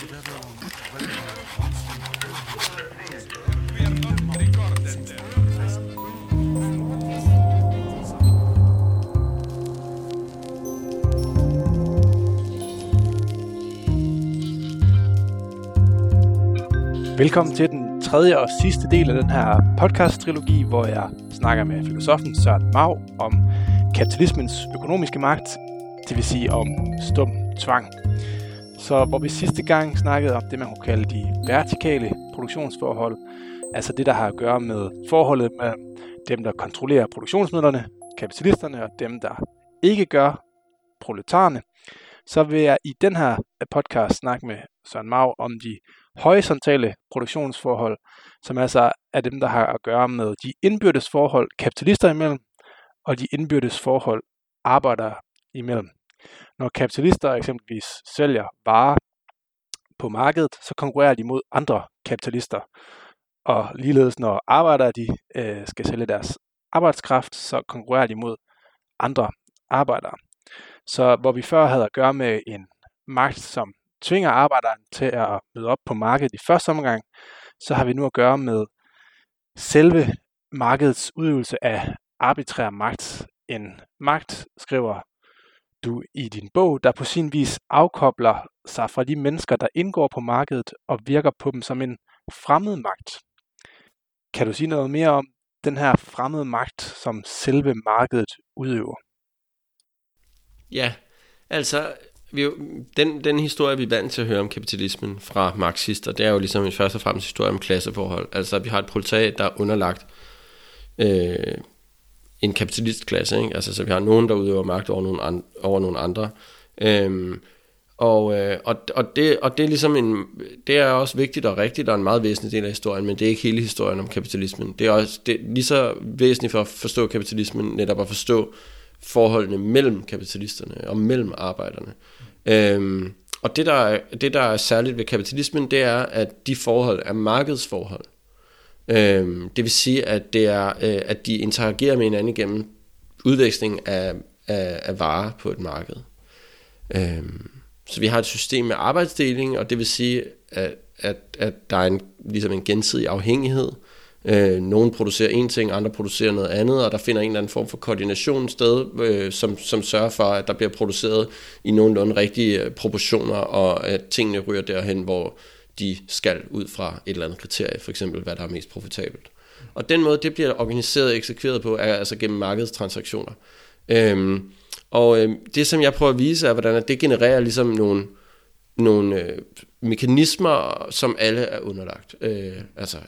Velkommen til den tredje og sidste del af den her podcast-trilogi, hvor jeg snakker med filosofen Søren Mau om kapitalismens økonomiske magt, det vil sige om stum tvang. Så hvor vi sidste gang snakkede om det, man kunne kalde de vertikale produktionsforhold, altså det, der har at gøre med forholdet mellem dem, der kontrollerer produktionsmidlerne, kapitalisterne, og dem, der ikke gør, proletarerne, så vil jeg i den her podcast snakke med Søren Mau om de horisontale produktionsforhold, som altså er dem, der har at gøre med de indbyrdes forhold kapitalister imellem, og de indbyrdes forhold arbejdere imellem. Når kapitalister eksempelvis sælger varer på markedet, så konkurrerer de mod andre kapitalister. Og ligeledes når arbejdere de, øh, skal sælge deres arbejdskraft, så konkurrerer de mod andre arbejdere. Så hvor vi før havde at gøre med en magt, som tvinger arbejderen til at møde op på markedet i første omgang, så har vi nu at gøre med selve markedets udøvelse af arbitrær magt. En magt, skriver du i din bog, der på sin vis afkobler sig fra de mennesker, der indgår på markedet og virker på dem som en fremmed magt. Kan du sige noget mere om den her fremmede magt, som selve markedet udøver? Ja, altså vi den, den historie, vi er vant til at høre om kapitalismen fra marxister, det er jo ligesom en først og fremmest historie om klasseforhold. Altså, vi har et proletariat, der er underlagt øh, en kapitalistklasse, ikke? Altså, så vi har nogen, der udøver magt over nogle, an, over nogle andre. Øhm, og, øh, og, og, det, og det er ligesom en, det er også vigtigt og rigtigt, og en meget væsentlig del af historien, men det er ikke hele historien om kapitalismen. Det er også det er lige så væsentligt for at forstå kapitalismen, netop at forstå forholdene mellem kapitalisterne og mellem arbejderne. Øhm, og det der, er, det, der er særligt ved kapitalismen, det er, at de forhold er markedsforhold. Øh, det vil sige, at, det er, øh, at de interagerer med hinanden gennem udveksling af, af, af varer på et marked. Øhm, så vi har et system med arbejdsdeling, og det vil sige, at, at, at der er en, ligesom en gensidig afhængighed. Øh, nogen producerer en ting, andre producerer noget andet, og der finder en eller anden form for koordination sted, øh, som, som sørger for, at der bliver produceret i nogenlunde rigtige øh, proportioner, og at tingene ryger derhen, hvor de skal ud fra et eller andet kriterie, for eksempel hvad der er mest profitabelt. Og den måde, det bliver organiseret og eksekveret på, er altså gennem markedstransaktioner. Øhm, og øhm, det, som jeg prøver at vise, er, hvordan det genererer ligesom nogle, nogle øh, mekanismer, som alle er underlagt. Øh, altså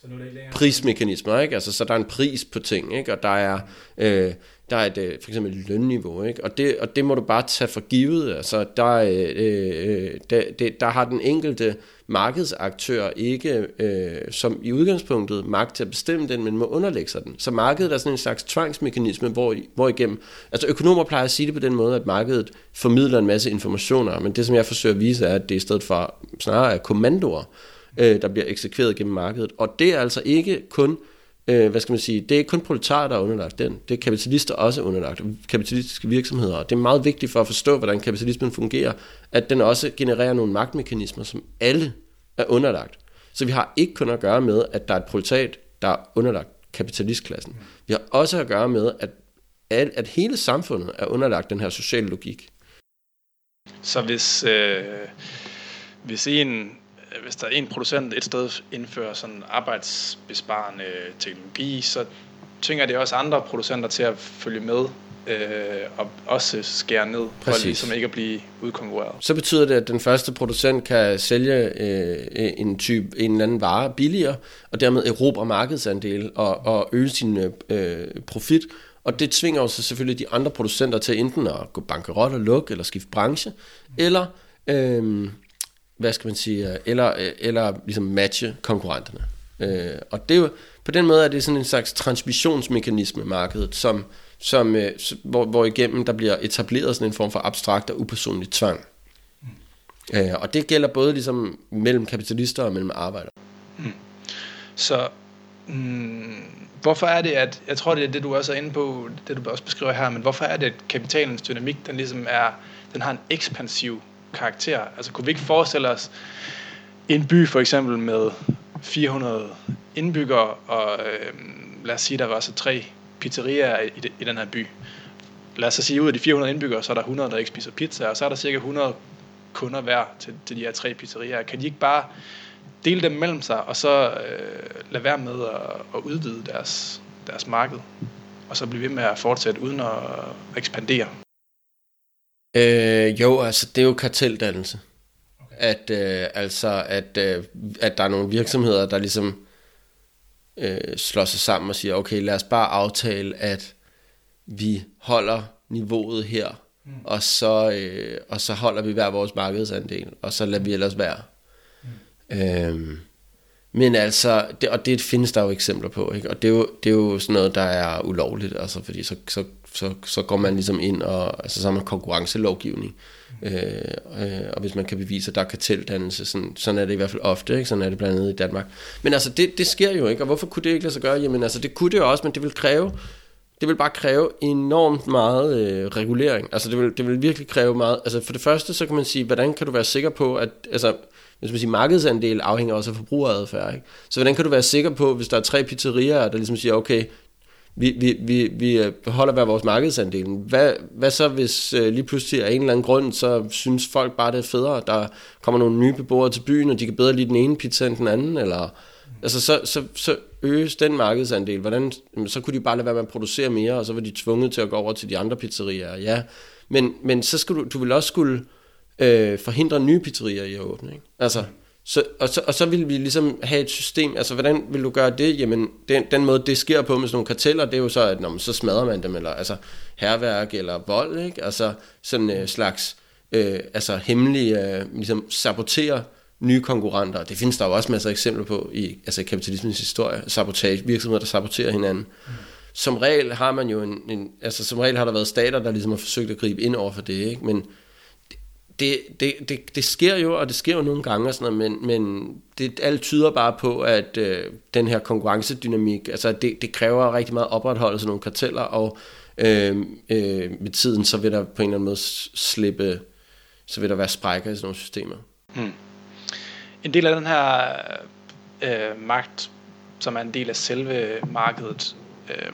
så nu er det ikke prismekanismer, ikke? Altså, så der er en pris på ting, ikke? Og der er, øh, der er et, øh, for eksempel et lønniveau, ikke? Og det, og det må du bare tage for givet. Altså, der, øh, øh, der, det, der har den enkelte markedsaktør ikke øh, som i udgangspunktet magt til at bestemme den, men må underlægge sig den. Så markedet er sådan en slags tvangsmekanisme, hvor, hvor igennem, altså økonomer plejer at sige det på den måde, at markedet formidler en masse informationer, men det som jeg forsøger at vise er, at det i stedet for snarere er kommandoer, øh, der bliver eksekveret gennem markedet. Og det er altså ikke kun, øh, hvad skal man sige, det er ikke kun proletarer, der er underlagt den. Det er kapitalister også underlagt, kapitalistiske virksomheder. Og det er meget vigtigt for at forstå, hvordan kapitalismen fungerer, at den også genererer nogle magtmekanismer, som alle er underlagt. Så vi har ikke kun at gøre med, at der er et proletariat, der er underlagt kapitalistklassen. Vi har også at gøre med, at, at hele samfundet er underlagt den her sociale logik. Så hvis, øh, hvis en hvis der er en producent et sted indfører sådan arbejdsbesparende teknologi, så tvinger det også andre producenter til at følge med øh, og også skære ned, Præcis. for ligesom ikke at blive udkonkurreret. Så betyder det, at den første producent kan sælge øh, en type en eller anden vare billigere, og dermed erobre markedsandel og, og øge sin øh, profit, og det tvinger også selvfølgelig de andre producenter til enten at gå bankerot og lukke, eller skifte branche, eller øh, hvad skal man sige, eller, eller ligesom matche konkurrenterne. Øh, og det er jo, på den måde er det sådan en slags transmissionsmekanisme markedet, som, som, øh, hvor, hvor igennem der bliver etableret sådan en form for abstrakt og upersonlig tvang. Mm. Øh, og det gælder både ligesom mellem kapitalister og mellem arbejdere. Mm. Så mm, hvorfor er det, at, jeg tror det er det du også er inde på, det du også beskriver her, men hvorfor er det, at kapitalens dynamik, den ligesom er, den har en ekspansiv karakter? Altså kunne vi ikke forestille os en by for eksempel med 400 indbyggere, og øh, lad os sige, der var så tre pizzerier i, i den her by. Lad os så sige, ud af de 400 indbyggere, så er der 100, der ikke spiser pizza, og så er der cirka 100 kunder hver til, til de her tre pizzerier. Kan de ikke bare dele dem mellem sig, og så øh, lade være med at, at udvide deres, deres marked, og så blive ved med at fortsætte uden at ekspandere? Øh, jo, altså det er jo karteldannelse. Okay. At, øh, altså, at, øh, at der er nogle virksomheder, der ligesom øh, slår sig sammen og siger, okay, lad os bare aftale, at vi holder niveauet her, mm. og, så, øh, og så holder vi hver vores markedsandel, og så lader vi ellers være. Mm. Øhm, men altså, det, og det findes der jo eksempler på, ikke? og det er, jo, det er jo sådan noget, der er ulovligt, altså, fordi så, så, så, så går man ligesom ind, og altså, så har man konkurrencelovgivning, mm. øh, øh, og hvis man kan bevise, at der er karteldannelse, sådan, sådan er det i hvert fald ofte, ikke? sådan er det blandt andet i Danmark. Men altså, det, det sker jo ikke, og hvorfor kunne det ikke lade sig gøre? Jamen altså, det kunne det jo også, men det vil kræve det vil bare kræve enormt meget øh, regulering. Altså det vil, det vil virkelig kræve meget. Altså for det første, så kan man sige, hvordan kan du være sikker på, at altså, hvis man siger, markedsandel afhænger også af forbrugeradfærd. Ikke? Så hvordan kan du være sikker på, hvis der er tre pizzerier, der ligesom siger, okay, vi, vi, vi, vi øh, beholder holder hver vores markedsandel. Hvad, hvad så, hvis øh, lige pludselig af en eller anden grund, så synes folk bare, det er federe, der kommer nogle nye beboere til byen, og de kan bedre lide den ene pizza end den anden, eller altså så, så, så øges den markedsandel. Hvordan, så kunne de bare lade være med at producere mere, og så var de tvunget til at gå over til de andre pizzerier. Ja, men, men så skulle du, du vil også skulle øh, forhindre nye pizzerier i at åbne. Ikke? Altså, så, og, så, og så vil vi ligesom have et system, altså hvordan vil du gøre det? Jamen, den, den måde det sker på med sådan nogle karteller, det er jo så, at når man, så smadrer man dem, eller altså herværk eller vold, ikke? Altså sådan en øh, slags, øh, altså hemmelig, øh, ligesom sabotere nye konkurrenter. Det findes der jo også masser af eksempler på i altså kapitalismens historie. Sabotage, virksomheder, der saboterer hinanden. Mm. Som regel har man jo en, en, altså som regel har der været stater, der ligesom har forsøgt at gribe ind over for det, ikke? Men det, det, det, det sker jo, og det sker jo nogle gange og sådan noget, men, men det, alt tyder bare på, at øh, den her konkurrencedynamik, altså det, det kræver rigtig meget opretholdelse af nogle karteller, og øh, øh, med tiden, så vil der på en eller anden måde slippe, så vil der være sprækker i sådan nogle systemer. Hmm en del af den her øh, magt, som er en del af selve markedet, øh,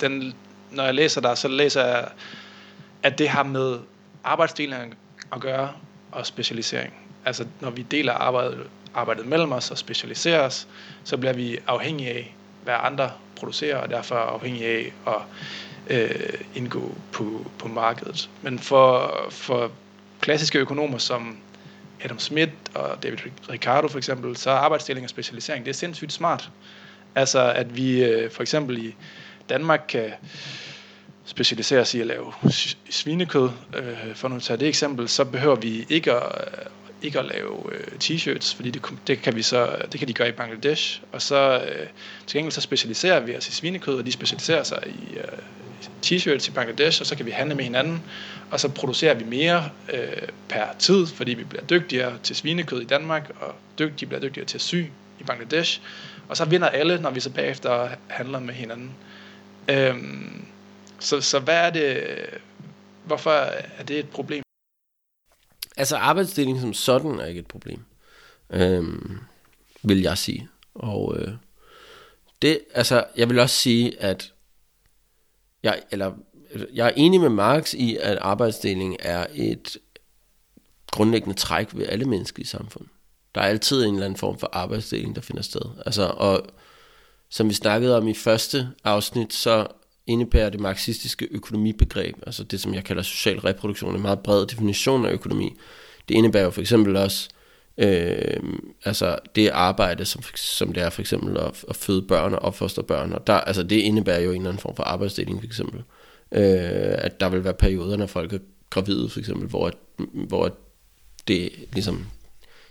den, når jeg læser der, så læser jeg, at det har med arbejdsdelingen at gøre og specialisering. Altså når vi deler arbejdet, arbejdet mellem os og specialiserer os, så bliver vi afhængige af, hvad andre producerer, og derfor afhængige af at øh, indgå på, på markedet. Men for, for klassiske økonomer som Adam Smith og David Ricardo for eksempel, så er arbejdsdeling og specialisering, det er sindssygt smart. Altså at vi øh, for eksempel i Danmark kan specialiserer os i at lave svinekød, øh, for nu at tage det eksempel, så behøver vi ikke at, øh, ikke at lave øh, t-shirts, fordi det, det, kan vi så, det kan de gøre i Bangladesh, og så øh, til gengæld så specialiserer vi os i svinekød, og de specialiserer sig i øh, t-shirts i Bangladesh, og så kan vi handle med hinanden, og så producerer vi mere øh, per tid, fordi vi bliver dygtigere til svinekød i Danmark, og dygtige bliver dygtigere til at sy i Bangladesh, og så vinder alle, når vi så bagefter handler med hinanden. Øhm, så, så hvad er det, hvorfor er det et problem? Altså arbejdsdeling som sådan er ikke et problem, øhm, vil jeg sige. Og øh, det, altså, jeg vil også sige, at jeg, eller, jeg er enig med Marx i, at arbejdsdeling er et grundlæggende træk ved alle mennesker i samfundet. Der er altid en eller anden form for arbejdsdeling, der finder sted. Altså, og som vi snakkede om i første afsnit, så indebærer det marxistiske økonomibegreb, altså det, som jeg kalder social reproduktion, en meget bred definition af økonomi. Det indebærer jo for eksempel også øh, altså det arbejde, som, som det er for eksempel at, at føde børn og opfostre børn, og der, altså det indebærer jo en eller anden form for arbejdsdeling for eksempel. Øh, at der vil være perioder, når folk er gravide for eksempel, hvor, hvor det ligesom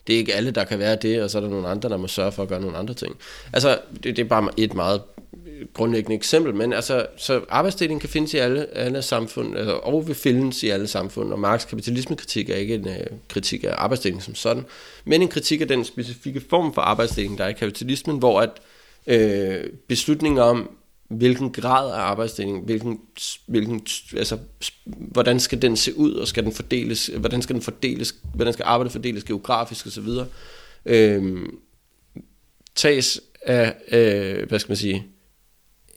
det er ikke alle, der kan være det, og så er der nogle andre, der må sørge for at gøre nogle andre ting. Altså, det, det er bare et meget grundlæggende eksempel, men altså, så arbejdsdeling kan findes i alle, alle samfund, altså, og vil findes i alle samfund, og Marx kapitalismekritik er ikke en uh, kritik af arbejdsdeling som sådan, men en kritik af den specifikke form for arbejdsdeling, der er i kapitalismen, hvor at øh, beslutninger om, hvilken grad af arbejdsdeling, hvilken, hvilken, altså, hvordan skal den se ud, og skal den fordeles, hvordan skal den fordeles, hvordan skal arbejdet fordeles geografisk osv., øh, tages af, øh, hvad skal man sige,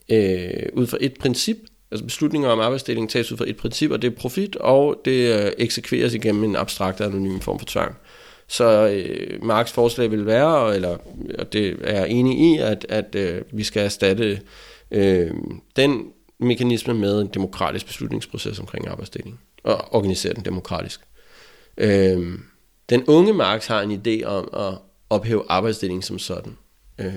øh, ud fra et princip, altså beslutninger om arbejdsdeling tages ud fra et princip, og det er profit, og det øh, eksekveres igennem en abstrakt anonym form for tvang. Så øh, Marks forslag vil være, eller og det er jeg enig i, at, at øh, vi skal erstatte øh, den mekanisme med en demokratisk beslutningsproces omkring arbejdsdeling, og organisere den demokratisk. Øh, den unge Marx har en idé om at ophæve arbejdsdeling som sådan. Øh,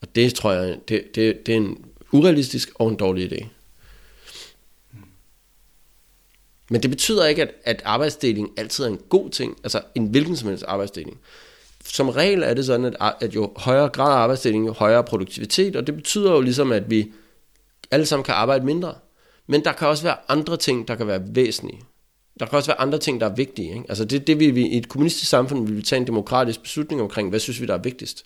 og det tror jeg, det, det, det er en urealistisk og en dårlig idé. Men det betyder ikke, at, at arbejdsdeling altid er en god ting, altså en hvilken som helst arbejdsdeling. Som regel er det sådan, at, at jo højere grad af arbejdsdeling, jo højere produktivitet, og det betyder jo ligesom, at vi alle sammen kan arbejde mindre. Men der kan også være andre ting, der kan være væsentlige. Der kan også være andre ting, der er vigtige. Ikke? Altså det, det vil vi i et kommunistisk samfund vil vi tage en demokratisk beslutning omkring, hvad synes vi, der er vigtigst.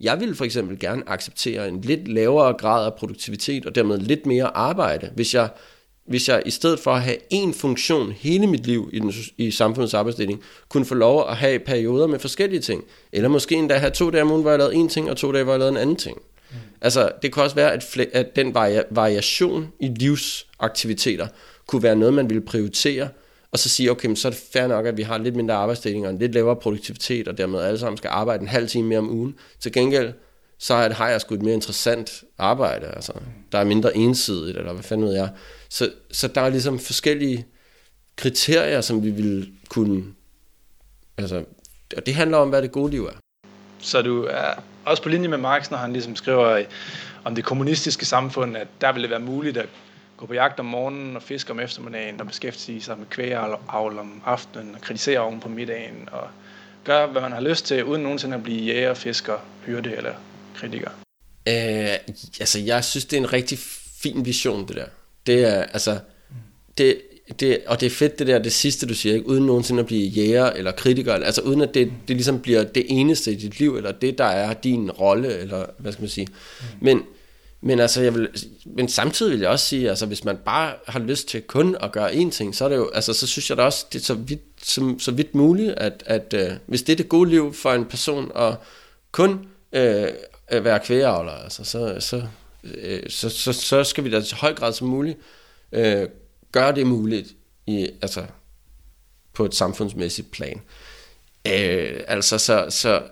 Jeg vil for eksempel gerne acceptere en lidt lavere grad af produktivitet, og dermed lidt mere arbejde, hvis jeg hvis jeg i stedet for at have én funktion hele mit liv i, den, i samfundets arbejdsdeling, kunne få lov at have perioder med forskellige ting. Eller måske endda have to dage om ugen, hvor jeg lavede en ting, og to dage, hvor jeg lavede en anden ting. Mm. Altså, det kan også være, at, at den vari- variation i livsaktiviteter kunne være noget, man ville prioritere, og så sige, okay, men så er det fair nok, at vi har lidt mindre arbejdsdeling og en lidt lavere produktivitet, og dermed alle sammen skal arbejde en halv time mere om ugen. Til gengæld, så har jeg sgu et mere interessant arbejde, altså, der er mindre ensidigt, eller hvad fanden ved jeg. Så, så der er ligesom forskellige kriterier, som vi vil kunne... Altså, og det handler om, hvad det gode liv er. Så du er også på linje med Marx, når han ligesom skriver om det kommunistiske samfund, at der ville det være muligt at gå på jagt om morgenen og fiske om eftermiddagen og beskæftige sig med kvægeavl om aftenen og kritisere oven på middagen og gøre, hvad man har lyst til, uden nogensinde at blive jæger, fisker, hyrde eller kritiker? Øh, altså, jeg synes, det er en rigtig fin vision, det der. Det er, altså, det, det, og det er fedt det der, det sidste du siger, ikke? uden nogensinde at blive jæger eller kritiker, altså uden at det, det ligesom bliver det eneste i dit liv, eller det der er din rolle, eller hvad skal man sige. Men, men, altså, jeg vil, men samtidig vil jeg også sige, altså hvis man bare har lyst til kun at gøre én ting, så er det jo, altså så synes jeg da også, det er så vidt, så, så vidt muligt, at, at uh, hvis det er det gode liv for en person, og kun øh, være kvægeavler, altså så, så, øh, så, så, så skal vi da til høj grad som muligt øh, gøre det muligt i, altså, på et samfundsmæssigt plan. Øh, altså, så, så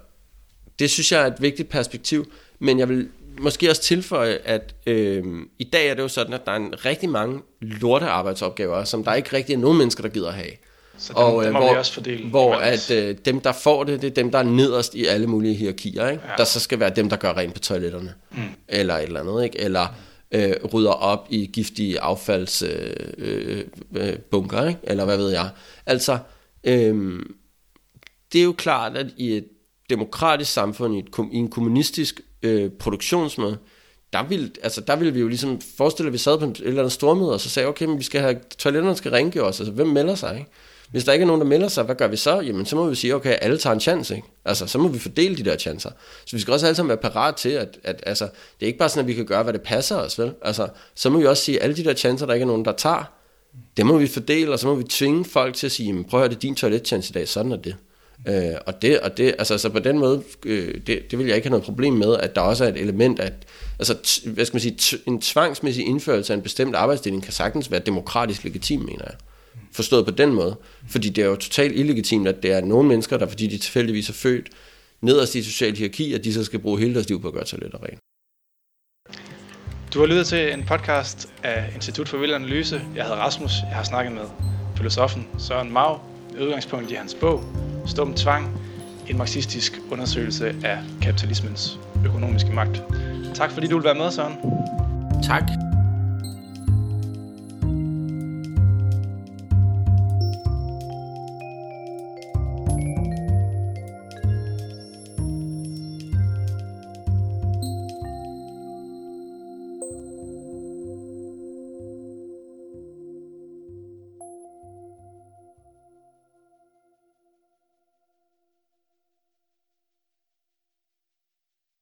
det synes jeg er et vigtigt perspektiv, men jeg vil måske også tilføje, at øh, i dag er det jo sådan, at der er en rigtig mange lorte arbejdsopgaver, som der ikke rigtig er nogen mennesker, der gider at have. Så dem, og, dem må hvor, vi også fordele. Hvor at øh, dem, der får det, det er dem, der er nederst i alle mulige hierarkier. Ikke? Ja. Der så skal være dem, der gør rent på toiletterne. Mm. Eller et eller andet. Ikke? Eller øh, rydder op i giftige affaldsbunker. Øh, øh, ikke? Eller hvad ved jeg. Altså, øh, det er jo klart, at i et demokratisk samfund, i, et, i en kommunistisk øh, produktionsmåde, der vil, altså, der vil vi jo ligesom forestille, at vi sad på et eller andet stormøde, og så sagde, okay, men vi skal have, toiletterne skal os, altså hvem melder sig, ikke? Hvis der ikke er nogen, der melder sig, hvad gør vi så? Jamen, så må vi sige, okay, alle tager en chance, ikke? Altså, så må vi fordele de der chancer. Så vi skal også alle sammen være parat til, at, at altså, det er ikke bare sådan, at vi kan gøre, hvad det passer os, vel? Altså, så må vi også sige, at alle de der chancer, der ikke er nogen, der tager, det må vi fordele, og så må vi tvinge folk til at sige, jamen, prøv at høre, det er din toiletchance i dag, sådan er det. Øh, og det, og det, altså, så på den måde, øh, det, det vil jeg ikke have noget problem med, at der også er et element af, altså, t, hvad skal man sige, t, en tvangsmæssig indførelse af en bestemt arbejdsdeling kan sagtens være demokratisk legitim, mener jeg. Forstået på den måde. Fordi det er jo totalt illegitimt, at det er nogle mennesker, der fordi de tilfældigvis er født nederst i social hierarki, at de så skal bruge hele deres liv på at gøre toiletter rent. Du har lyttet til en podcast af Institut for Vild Analyse. Jeg hedder Rasmus. Jeg har snakket med filosofen Søren Mau med udgangspunkt i hans bog Stum Tvang, en marxistisk undersøgelse af kapitalismens økonomiske magt. Tak fordi du vil være med, Søren. Tak.